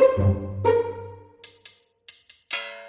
Música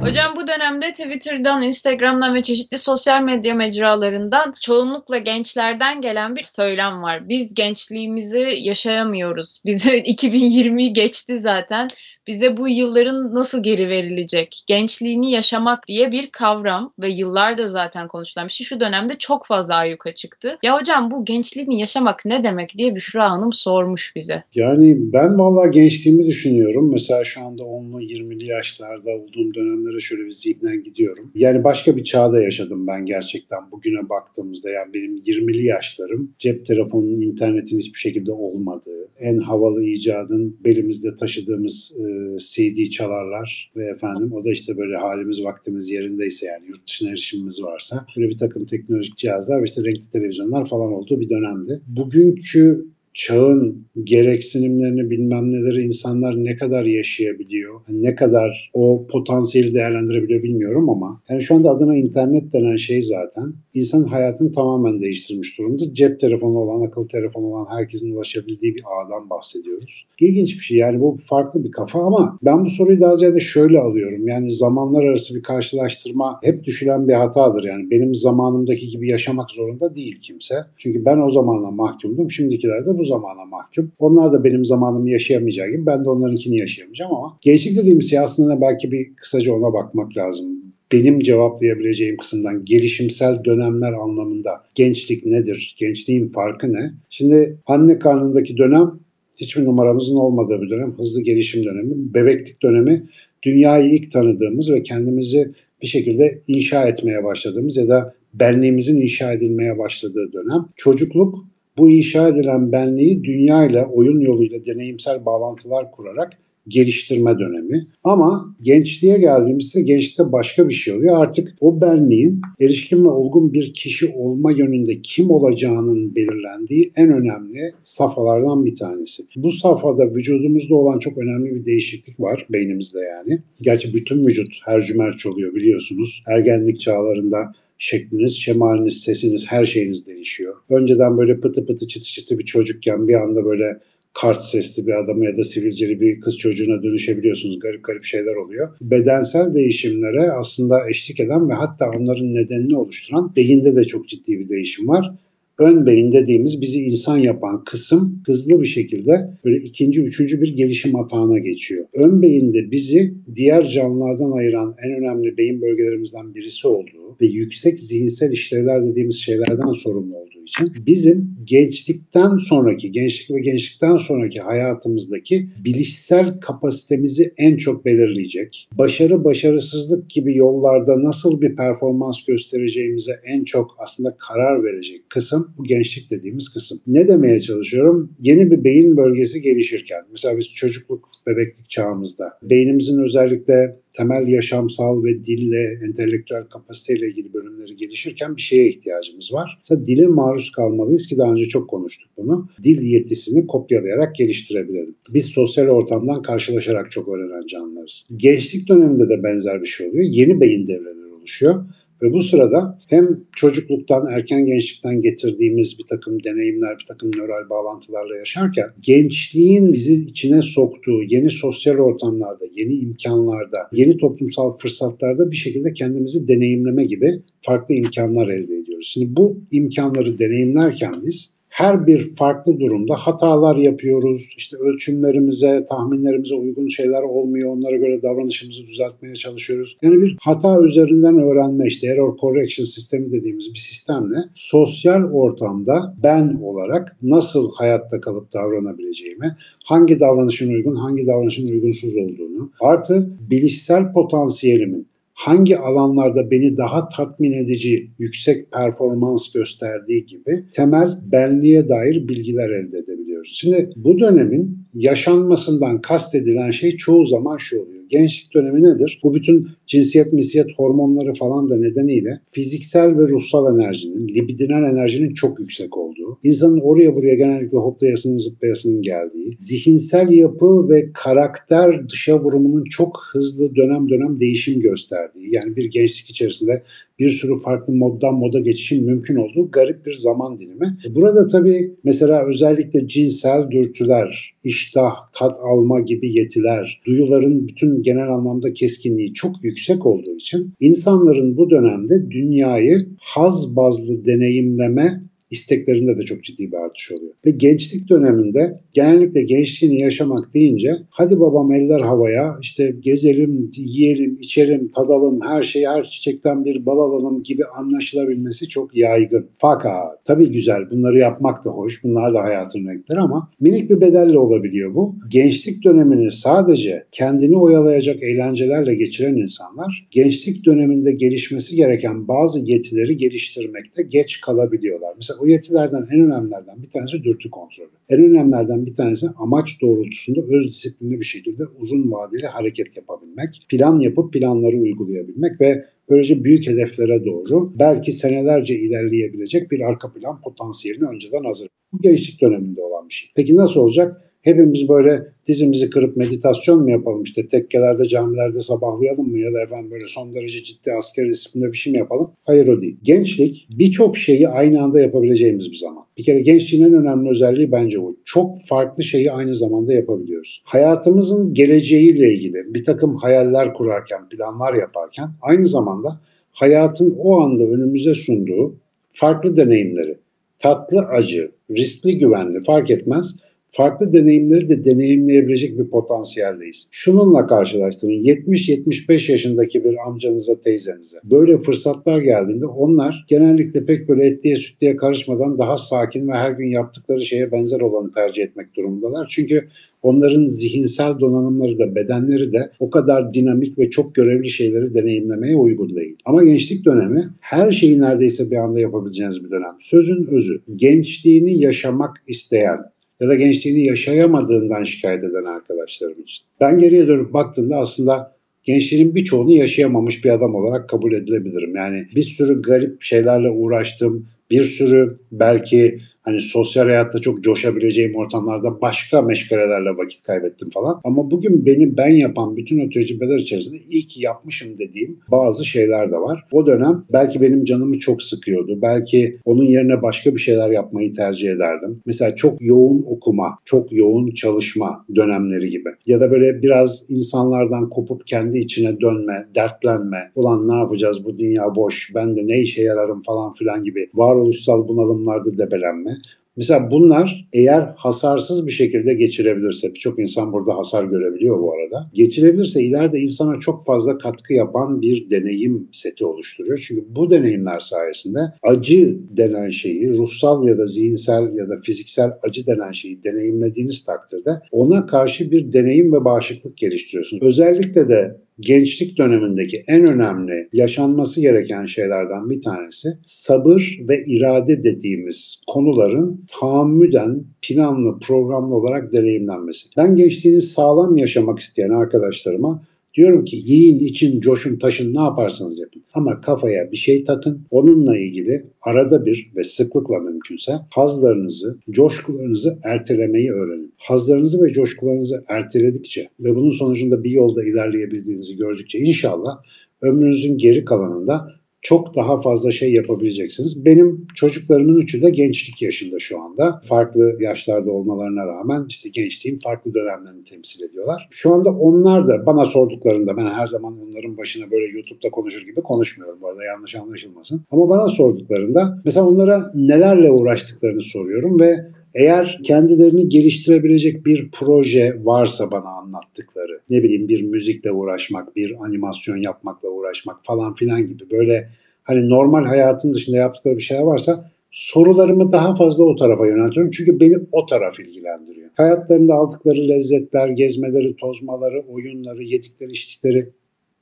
Hocam bu dönemde Twitter'dan, Instagram'dan ve çeşitli sosyal medya mecralarından çoğunlukla gençlerden gelen bir söylem var. Biz gençliğimizi yaşayamıyoruz. Bize 2020 geçti zaten bize bu yılların nasıl geri verilecek, gençliğini yaşamak diye bir kavram ve yıllardır zaten konuşulan bir şey şu dönemde çok fazla ayyuka çıktı. Ya hocam bu gençliğini yaşamak ne demek diye Büşra Hanım sormuş bize. Yani ben vallahi gençliğimi düşünüyorum. Mesela şu anda 10'lu 20'li yaşlarda olduğum dönemlere şöyle bir zihnen gidiyorum. Yani başka bir çağda yaşadım ben gerçekten bugüne baktığımızda. Yani benim 20'li yaşlarım cep telefonunun, internetin hiçbir şekilde olmadığı, en havalı icadın belimizde taşıdığımız e, CD çalarlar ve efendim o da işte böyle halimiz vaktimiz yerindeyse yani yurt dışına erişimimiz varsa böyle bir takım teknolojik cihazlar ve işte renkli televizyonlar falan olduğu bir dönemdi. Bugünkü çağın gereksinimlerini bilmem neleri insanlar ne kadar yaşayabiliyor, ne kadar o potansiyeli değerlendirebiliyor bilmiyorum ama yani şu anda adına internet denen şey zaten insanın hayatını tamamen değiştirmiş durumda. Cep telefonu olan, akıllı telefonu olan herkesin ulaşabildiği bir ağdan bahsediyoruz. İlginç bir şey yani bu farklı bir kafa ama ben bu soruyu daha ziyade şöyle alıyorum. Yani zamanlar arası bir karşılaştırma hep düşülen bir hatadır. Yani benim zamanımdaki gibi yaşamak zorunda değil kimse. Çünkü ben o zamana mahkumdum. Şimdikiler de bu zamana mahkum. Onlar da benim zamanımı yaşayamayacağı gibi ben de onlarınkini yaşayamayacağım ama gençlik dediğimiz şey aslında belki bir kısaca ona bakmak lazım benim cevaplayabileceğim kısımdan gelişimsel dönemler anlamında gençlik nedir? Gençliğin farkı ne? Şimdi anne karnındaki dönem hiçbir numaramızın olmadığı bir dönem. Hızlı gelişim dönemi, bebeklik dönemi dünyayı ilk tanıdığımız ve kendimizi bir şekilde inşa etmeye başladığımız ya da benliğimizin inşa edilmeye başladığı dönem. Çocukluk bu inşa edilen benliği dünya ile oyun yoluyla deneyimsel bağlantılar kurarak geliştirme dönemi. Ama gençliğe geldiğimizde gençlikte başka bir şey oluyor. Artık o benliğin erişkin ve olgun bir kişi olma yönünde kim olacağının belirlendiği en önemli safhalardan bir tanesi. Bu safhada vücudumuzda olan çok önemli bir değişiklik var beynimizde yani. Gerçi bütün vücut her cümerç oluyor biliyorsunuz. Ergenlik çağlarında şekliniz, şemaliniz, sesiniz, her şeyiniz değişiyor. Önceden böyle pıtı pıtı çıtı çıtı bir çocukken bir anda böyle kart sesli bir adama ya da sivilceli bir kız çocuğuna dönüşebiliyorsunuz. Garip garip şeyler oluyor. Bedensel değişimlere aslında eşlik eden ve hatta onların nedenini oluşturan beyinde de çok ciddi bir değişim var ön beyin dediğimiz bizi insan yapan kısım hızlı bir şekilde böyle ikinci, üçüncü bir gelişim atağına geçiyor. Ön beyinde bizi diğer canlılardan ayıran en önemli beyin bölgelerimizden birisi olduğu ve yüksek zihinsel işlevler dediğimiz şeylerden sorumlu olduğu için bizim gençlikten sonraki, gençlik ve gençlikten sonraki hayatımızdaki bilişsel kapasitemizi en çok belirleyecek, başarı başarısızlık gibi yollarda nasıl bir performans göstereceğimize en çok aslında karar verecek kısım bu gençlik dediğimiz kısım. Ne demeye çalışıyorum? Yeni bir beyin bölgesi gelişirken, mesela biz çocukluk, bebeklik çağımızda beynimizin özellikle temel yaşamsal ve dille, entelektüel kapasiteyle ilgili bölümleri gelişirken bir şeye ihtiyacımız var. Mesela dile maruz kalmalıyız ki daha önce çok konuştuk bunu. Dil yetisini kopyalayarak geliştirebilelim. Biz sosyal ortamdan karşılaşarak çok öğrenen canlılarız. Gençlik döneminde de benzer bir şey oluyor. Yeni beyin devreleri oluşuyor. Ve bu sırada hem çocukluktan, erken gençlikten getirdiğimiz bir takım deneyimler, bir takım nöral bağlantılarla yaşarken gençliğin bizi içine soktuğu yeni sosyal ortamlarda, yeni imkanlarda, yeni toplumsal fırsatlarda bir şekilde kendimizi deneyimleme gibi farklı imkanlar elde ediyoruz. Şimdi bu imkanları deneyimlerken biz her bir farklı durumda hatalar yapıyoruz. İşte ölçümlerimize, tahminlerimize uygun şeyler olmuyor. Onlara göre davranışımızı düzeltmeye çalışıyoruz. Yani bir hata üzerinden öğrenme işte error correction sistemi dediğimiz bir sistemle sosyal ortamda ben olarak nasıl hayatta kalıp davranabileceğimi, hangi davranışın uygun, hangi davranışın uygunsuz olduğunu, artı bilişsel potansiyelimin hangi alanlarda beni daha tatmin edici, yüksek performans gösterdiği gibi temel benliğe dair bilgiler elde edebiliyoruz. Şimdi bu dönemin yaşanmasından kastedilen şey çoğu zaman şu oluyor. Gençlik dönemi nedir? Bu bütün cinsiyet, misiyet hormonları falan da nedeniyle fiziksel ve ruhsal enerjinin, libidinal enerjinin çok yüksek olduğu, insanın oraya buraya genellikle hoplayasının zıplayasının geldiği, zihinsel yapı ve karakter dışa vurumunun çok hızlı dönem dönem değişim gösterdiği, yani bir gençlik içerisinde bir sürü farklı moddan moda geçişin mümkün olduğu garip bir zaman dilimi. Burada tabii mesela özellikle cinsel dürtüler, iştah, tat alma gibi yetiler, duyuların bütün genel anlamda keskinliği çok yüksek olduğu için insanların bu dönemde dünyayı haz bazlı deneyimleme isteklerinde de çok ciddi bir artış oluyor. Ve gençlik döneminde genellikle gençliğini yaşamak deyince hadi babam eller havaya işte gezelim, yiyelim, içelim, tadalım, her şey her çiçekten bir bal alalım gibi anlaşılabilmesi çok yaygın. Fakat tabii güzel bunları yapmak da hoş. Bunlar da hayatın renkleri ama minik bir bedelle olabiliyor bu. Gençlik dönemini sadece kendini oyalayacak eğlencelerle geçiren insanlar gençlik döneminde gelişmesi gereken bazı yetileri geliştirmekte geç kalabiliyorlar. Mesela o yetilerden en önemlilerden bir tanesi dürtü kontrolü. En önemlilerden bir tanesi amaç doğrultusunda öz disiplinli bir şekilde uzun vadeli hareket yapabilmek, plan yapıp planları uygulayabilmek ve böylece büyük hedeflere doğru belki senelerce ilerleyebilecek bir arka plan potansiyelini önceden hazır. Bu gençlik döneminde olan bir şey. Peki nasıl olacak? Hepimiz böyle dizimizi kırıp meditasyon mu yapalım işte tekkelerde camilerde sabahlayalım mı ya da efendim böyle son derece ciddi asker disiplinde bir şey mi yapalım? Hayır o değil. Gençlik birçok şeyi aynı anda yapabileceğimiz bir zaman. Bir kere gençliğin en önemli özelliği bence bu. Çok farklı şeyi aynı zamanda yapabiliyoruz. Hayatımızın geleceğiyle ilgili bir takım hayaller kurarken, planlar yaparken aynı zamanda hayatın o anda önümüze sunduğu farklı deneyimleri, tatlı acı, riskli güvenli fark etmez farklı deneyimleri de deneyimleyebilecek bir potansiyeldeyiz. Şununla karşılaştırın 70-75 yaşındaki bir amcanıza teyzenize böyle fırsatlar geldiğinde onlar genellikle pek böyle etliye sütlüye karışmadan daha sakin ve her gün yaptıkları şeye benzer olanı tercih etmek durumundalar. Çünkü onların zihinsel donanımları da bedenleri de o kadar dinamik ve çok görevli şeyleri deneyimlemeye uygun değil. Ama gençlik dönemi her şeyi neredeyse bir anda yapabileceğiniz bir dönem. Sözün özü gençliğini yaşamak isteyen, ya da gençliğini yaşayamadığından şikayet eden arkadaşlarım için. Ben geriye dönüp baktığımda aslında gençliğin birçoğunu yaşayamamış bir adam olarak kabul edilebilirim. Yani bir sürü garip şeylerle uğraştım. Bir sürü belki hani sosyal hayatta çok coşabileceğim ortamlarda başka meşgalelerle vakit kaybettim falan. Ama bugün beni ben yapan bütün o tecrübeler içerisinde iyi ki yapmışım dediğim bazı şeyler de var. O dönem belki benim canımı çok sıkıyordu. Belki onun yerine başka bir şeyler yapmayı tercih ederdim. Mesela çok yoğun okuma, çok yoğun çalışma dönemleri gibi. Ya da böyle biraz insanlardan kopup kendi içine dönme, dertlenme. Ulan ne yapacağız bu dünya boş, ben de ne işe yararım falan filan gibi varoluşsal bunalımlarda debelenme. Mesela bunlar eğer hasarsız bir şekilde geçirebilirse, birçok insan burada hasar görebiliyor bu arada. Geçirebilirse ileride insana çok fazla katkı yapan bir deneyim seti oluşturuyor. Çünkü bu deneyimler sayesinde acı denen şeyi, ruhsal ya da zihinsel ya da fiziksel acı denen şeyi deneyimlediğiniz takdirde ona karşı bir deneyim ve bağışıklık geliştiriyorsunuz. Özellikle de gençlik dönemindeki en önemli yaşanması gereken şeylerden bir tanesi sabır ve irade dediğimiz konuların tahammüden planlı, programlı olarak deneyimlenmesi. Ben gençliğini sağlam yaşamak isteyen arkadaşlarıma Diyorum ki yiyin, için, coşun, taşın ne yaparsanız yapın. Ama kafaya bir şey takın. Onunla ilgili arada bir ve sıklıkla mümkünse hazlarınızı, coşkularınızı ertelemeyi öğrenin. Hazlarınızı ve coşkularınızı erteledikçe ve bunun sonucunda bir yolda ilerleyebildiğinizi gördükçe inşallah ömrünüzün geri kalanında çok daha fazla şey yapabileceksiniz. Benim çocuklarımın üçü de gençlik yaşında şu anda. Farklı yaşlarda olmalarına rağmen işte gençliğin farklı dönemlerini temsil ediyorlar. Şu anda onlar da bana sorduklarında ben her zaman onların başına böyle YouTube'da konuşur gibi konuşmuyorum bu arada yanlış anlaşılmasın. Ama bana sorduklarında mesela onlara nelerle uğraştıklarını soruyorum ve eğer kendilerini geliştirebilecek bir proje varsa bana anlattıkları, ne bileyim bir müzikle uğraşmak, bir animasyon yapmakla uğraşmak falan filan gibi böyle hani normal hayatın dışında yaptıkları bir şeyler varsa sorularımı daha fazla o tarafa yöneltiyorum. Çünkü beni o taraf ilgilendiriyor. Hayatlarında aldıkları lezzetler, gezmeleri, tozmaları, oyunları, yedikleri, içtikleri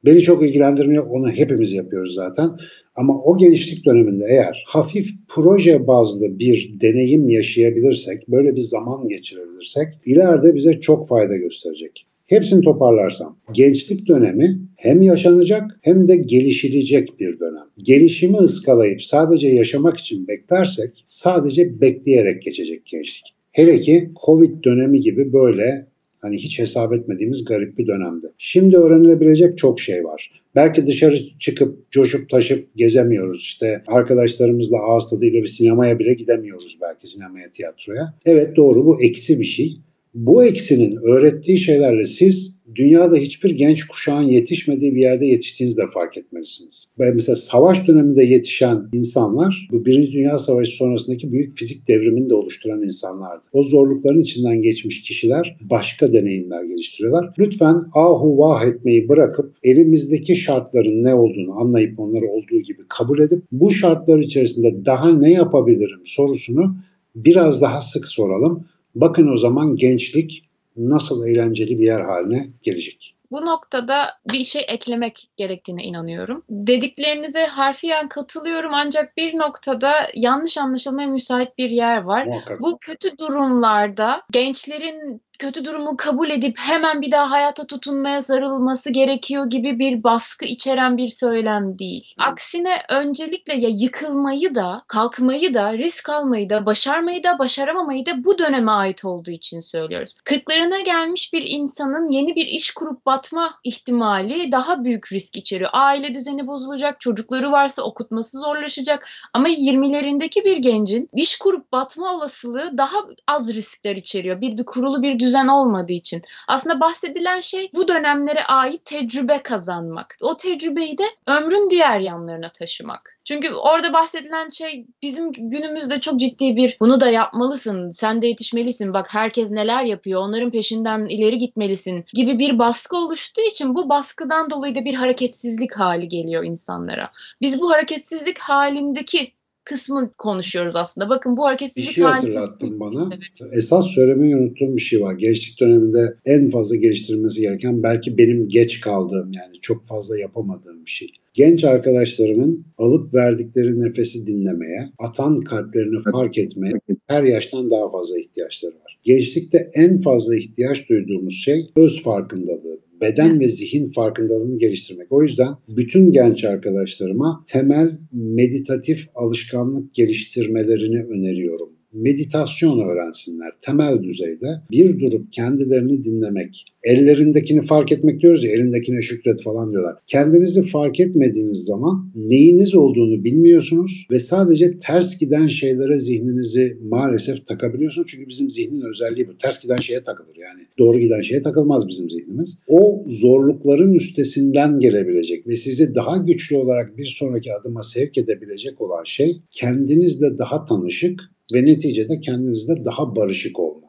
beni çok ilgilendirmiyor. Onu hepimiz yapıyoruz zaten. Ama o gençlik döneminde eğer hafif proje bazlı bir deneyim yaşayabilirsek, böyle bir zaman geçirebilirsek ileride bize çok fayda gösterecek. Hepsini toparlarsam gençlik dönemi hem yaşanacak hem de gelişilecek bir dönem. Gelişimi ıskalayıp sadece yaşamak için beklersek sadece bekleyerek geçecek gençlik. Hele ki Covid dönemi gibi böyle hani hiç hesap etmediğimiz garip bir dönemde. Şimdi öğrenilebilecek çok şey var. Belki dışarı çıkıp coşup taşıp gezemiyoruz. İşte arkadaşlarımızla ağız tadıyla bir sinemaya bile gidemiyoruz belki sinemaya, tiyatroya. Evet doğru bu eksi bir şey. Bu eksinin öğrettiği şeylerle siz dünyada hiçbir genç kuşağın yetişmediği bir yerde yetiştiğinizde fark etmelisiniz. Mesela savaş döneminde yetişen insanlar bu Birinci Dünya Savaşı sonrasındaki büyük fizik devrimini de oluşturan insanlardı. O zorlukların içinden geçmiş kişiler başka deneyimler geliştiriyorlar. Lütfen ahu vah etmeyi bırakıp elimizdeki şartların ne olduğunu anlayıp onları olduğu gibi kabul edip bu şartlar içerisinde daha ne yapabilirim sorusunu biraz daha sık soralım. Bakın o zaman gençlik nasıl eğlenceli bir yer haline gelecek. Bu noktada bir şey eklemek gerektiğine inanıyorum. Dediklerinize harfiyen katılıyorum ancak bir noktada yanlış anlaşılmaya müsait bir yer var. Muhakkak. Bu kötü durumlarda gençlerin kötü durumu kabul edip hemen bir daha hayata tutunmaya sarılması gerekiyor gibi bir baskı içeren bir söylem değil. Aksine öncelikle ya yıkılmayı da, kalkmayı da, risk almayı da, başarmayı da, başaramamayı da bu döneme ait olduğu için söylüyoruz. Kırklarına gelmiş bir insanın yeni bir iş kurup batma ihtimali daha büyük risk içeriyor. Aile düzeni bozulacak, çocukları varsa okutması zorlaşacak ama 20'lerindeki bir gencin iş kurup batma olasılığı daha az riskler içeriyor. Bir de kurulu bir düzen olmadığı için. Aslında bahsedilen şey bu dönemlere ait tecrübe kazanmak. O tecrübeyi de ömrün diğer yanlarına taşımak. Çünkü orada bahsedilen şey bizim günümüzde çok ciddi bir bunu da yapmalısın, sen de yetişmelisin, bak herkes neler yapıyor, onların peşinden ileri gitmelisin gibi bir baskı oluştuğu için bu baskıdan dolayı da bir hareketsizlik hali geliyor insanlara. Biz bu hareketsizlik halindeki kısmı konuşuyoruz aslında. Bakın bu Bir hareketsizlik şey hali- hatırlattın bana. Esas söylemeyi unuttuğum bir şey var. Gençlik döneminde en fazla geliştirilmesi gereken belki benim geç kaldığım yani çok fazla yapamadığım bir şey. Genç arkadaşlarımın alıp verdikleri nefesi dinlemeye, atan kalplerini fark etmeye her yaştan daha fazla ihtiyaçları var. Gençlikte en fazla ihtiyaç duyduğumuz şey öz farkındalığı, beden ve zihin farkındalığını geliştirmek. O yüzden bütün genç arkadaşlarıma temel meditatif alışkanlık geliştirmelerini öneriyorum. Meditasyon öğrensinler temel düzeyde. Bir durup kendilerini dinlemek, ellerindekini fark etmek diyoruz ya elindekine şükret falan diyorlar. Kendinizi fark etmediğiniz zaman neyiniz olduğunu bilmiyorsunuz ve sadece ters giden şeylere zihninizi maalesef takabiliyorsunuz. Çünkü bizim zihnin özelliği bu. Ters giden şeye takılır yani. Doğru giden şeye takılmaz bizim zihnimiz. O zorlukların üstesinden gelebilecek ve sizi daha güçlü olarak bir sonraki adıma sevk edebilecek olan şey kendinizle daha tanışık ve neticede kendinizle daha barışık olma.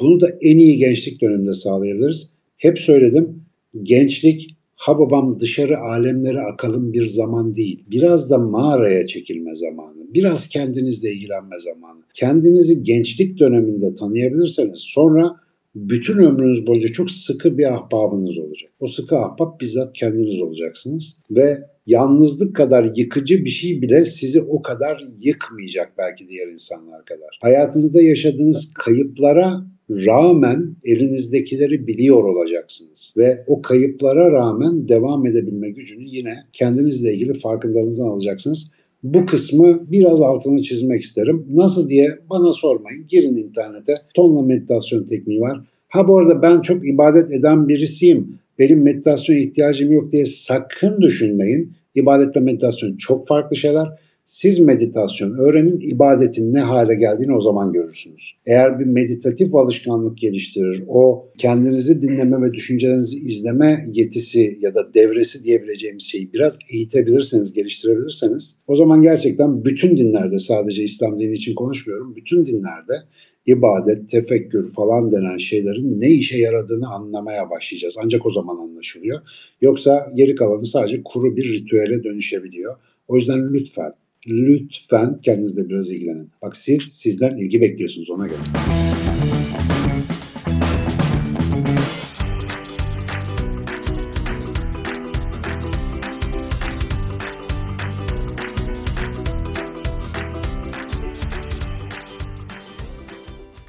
Bunu da en iyi gençlik döneminde sağlayabiliriz. Hep söyledim gençlik ha babam dışarı alemlere akalım bir zaman değil. Biraz da mağaraya çekilme zamanı. Biraz kendinizle ilgilenme zamanı. Kendinizi gençlik döneminde tanıyabilirseniz sonra bütün ömrünüz boyunca çok sıkı bir ahbabınız olacak. O sıkı ahbap bizzat kendiniz olacaksınız ve yalnızlık kadar yıkıcı bir şey bile sizi o kadar yıkmayacak belki diğer insanlar kadar. Hayatınızda yaşadığınız kayıplara rağmen elinizdekileri biliyor olacaksınız ve o kayıplara rağmen devam edebilme gücünü yine kendinizle ilgili farkındalığınızdan alacaksınız. Bu kısmı biraz altını çizmek isterim. Nasıl diye bana sormayın. Girin internete. Tonla meditasyon tekniği var. Ha bu arada ben çok ibadet eden birisiyim. Benim meditasyon ihtiyacım yok diye sakın düşünmeyin. İbadet ve meditasyon çok farklı şeyler. Siz meditasyon öğrenin, ibadetin ne hale geldiğini o zaman görürsünüz. Eğer bir meditatif alışkanlık geliştirir, o kendinizi dinleme ve düşüncelerinizi izleme yetisi ya da devresi diyebileceğimiz şeyi biraz eğitebilirseniz, geliştirebilirseniz o zaman gerçekten bütün dinlerde sadece İslam dini için konuşmuyorum, bütün dinlerde ibadet, tefekkür falan denen şeylerin ne işe yaradığını anlamaya başlayacağız. Ancak o zaman anlaşılıyor. Yoksa geri kalanı sadece kuru bir ritüele dönüşebiliyor. O yüzden lütfen lütfen kendinizle biraz ilgilenin. Bak siz sizden ilgi bekliyorsunuz ona göre.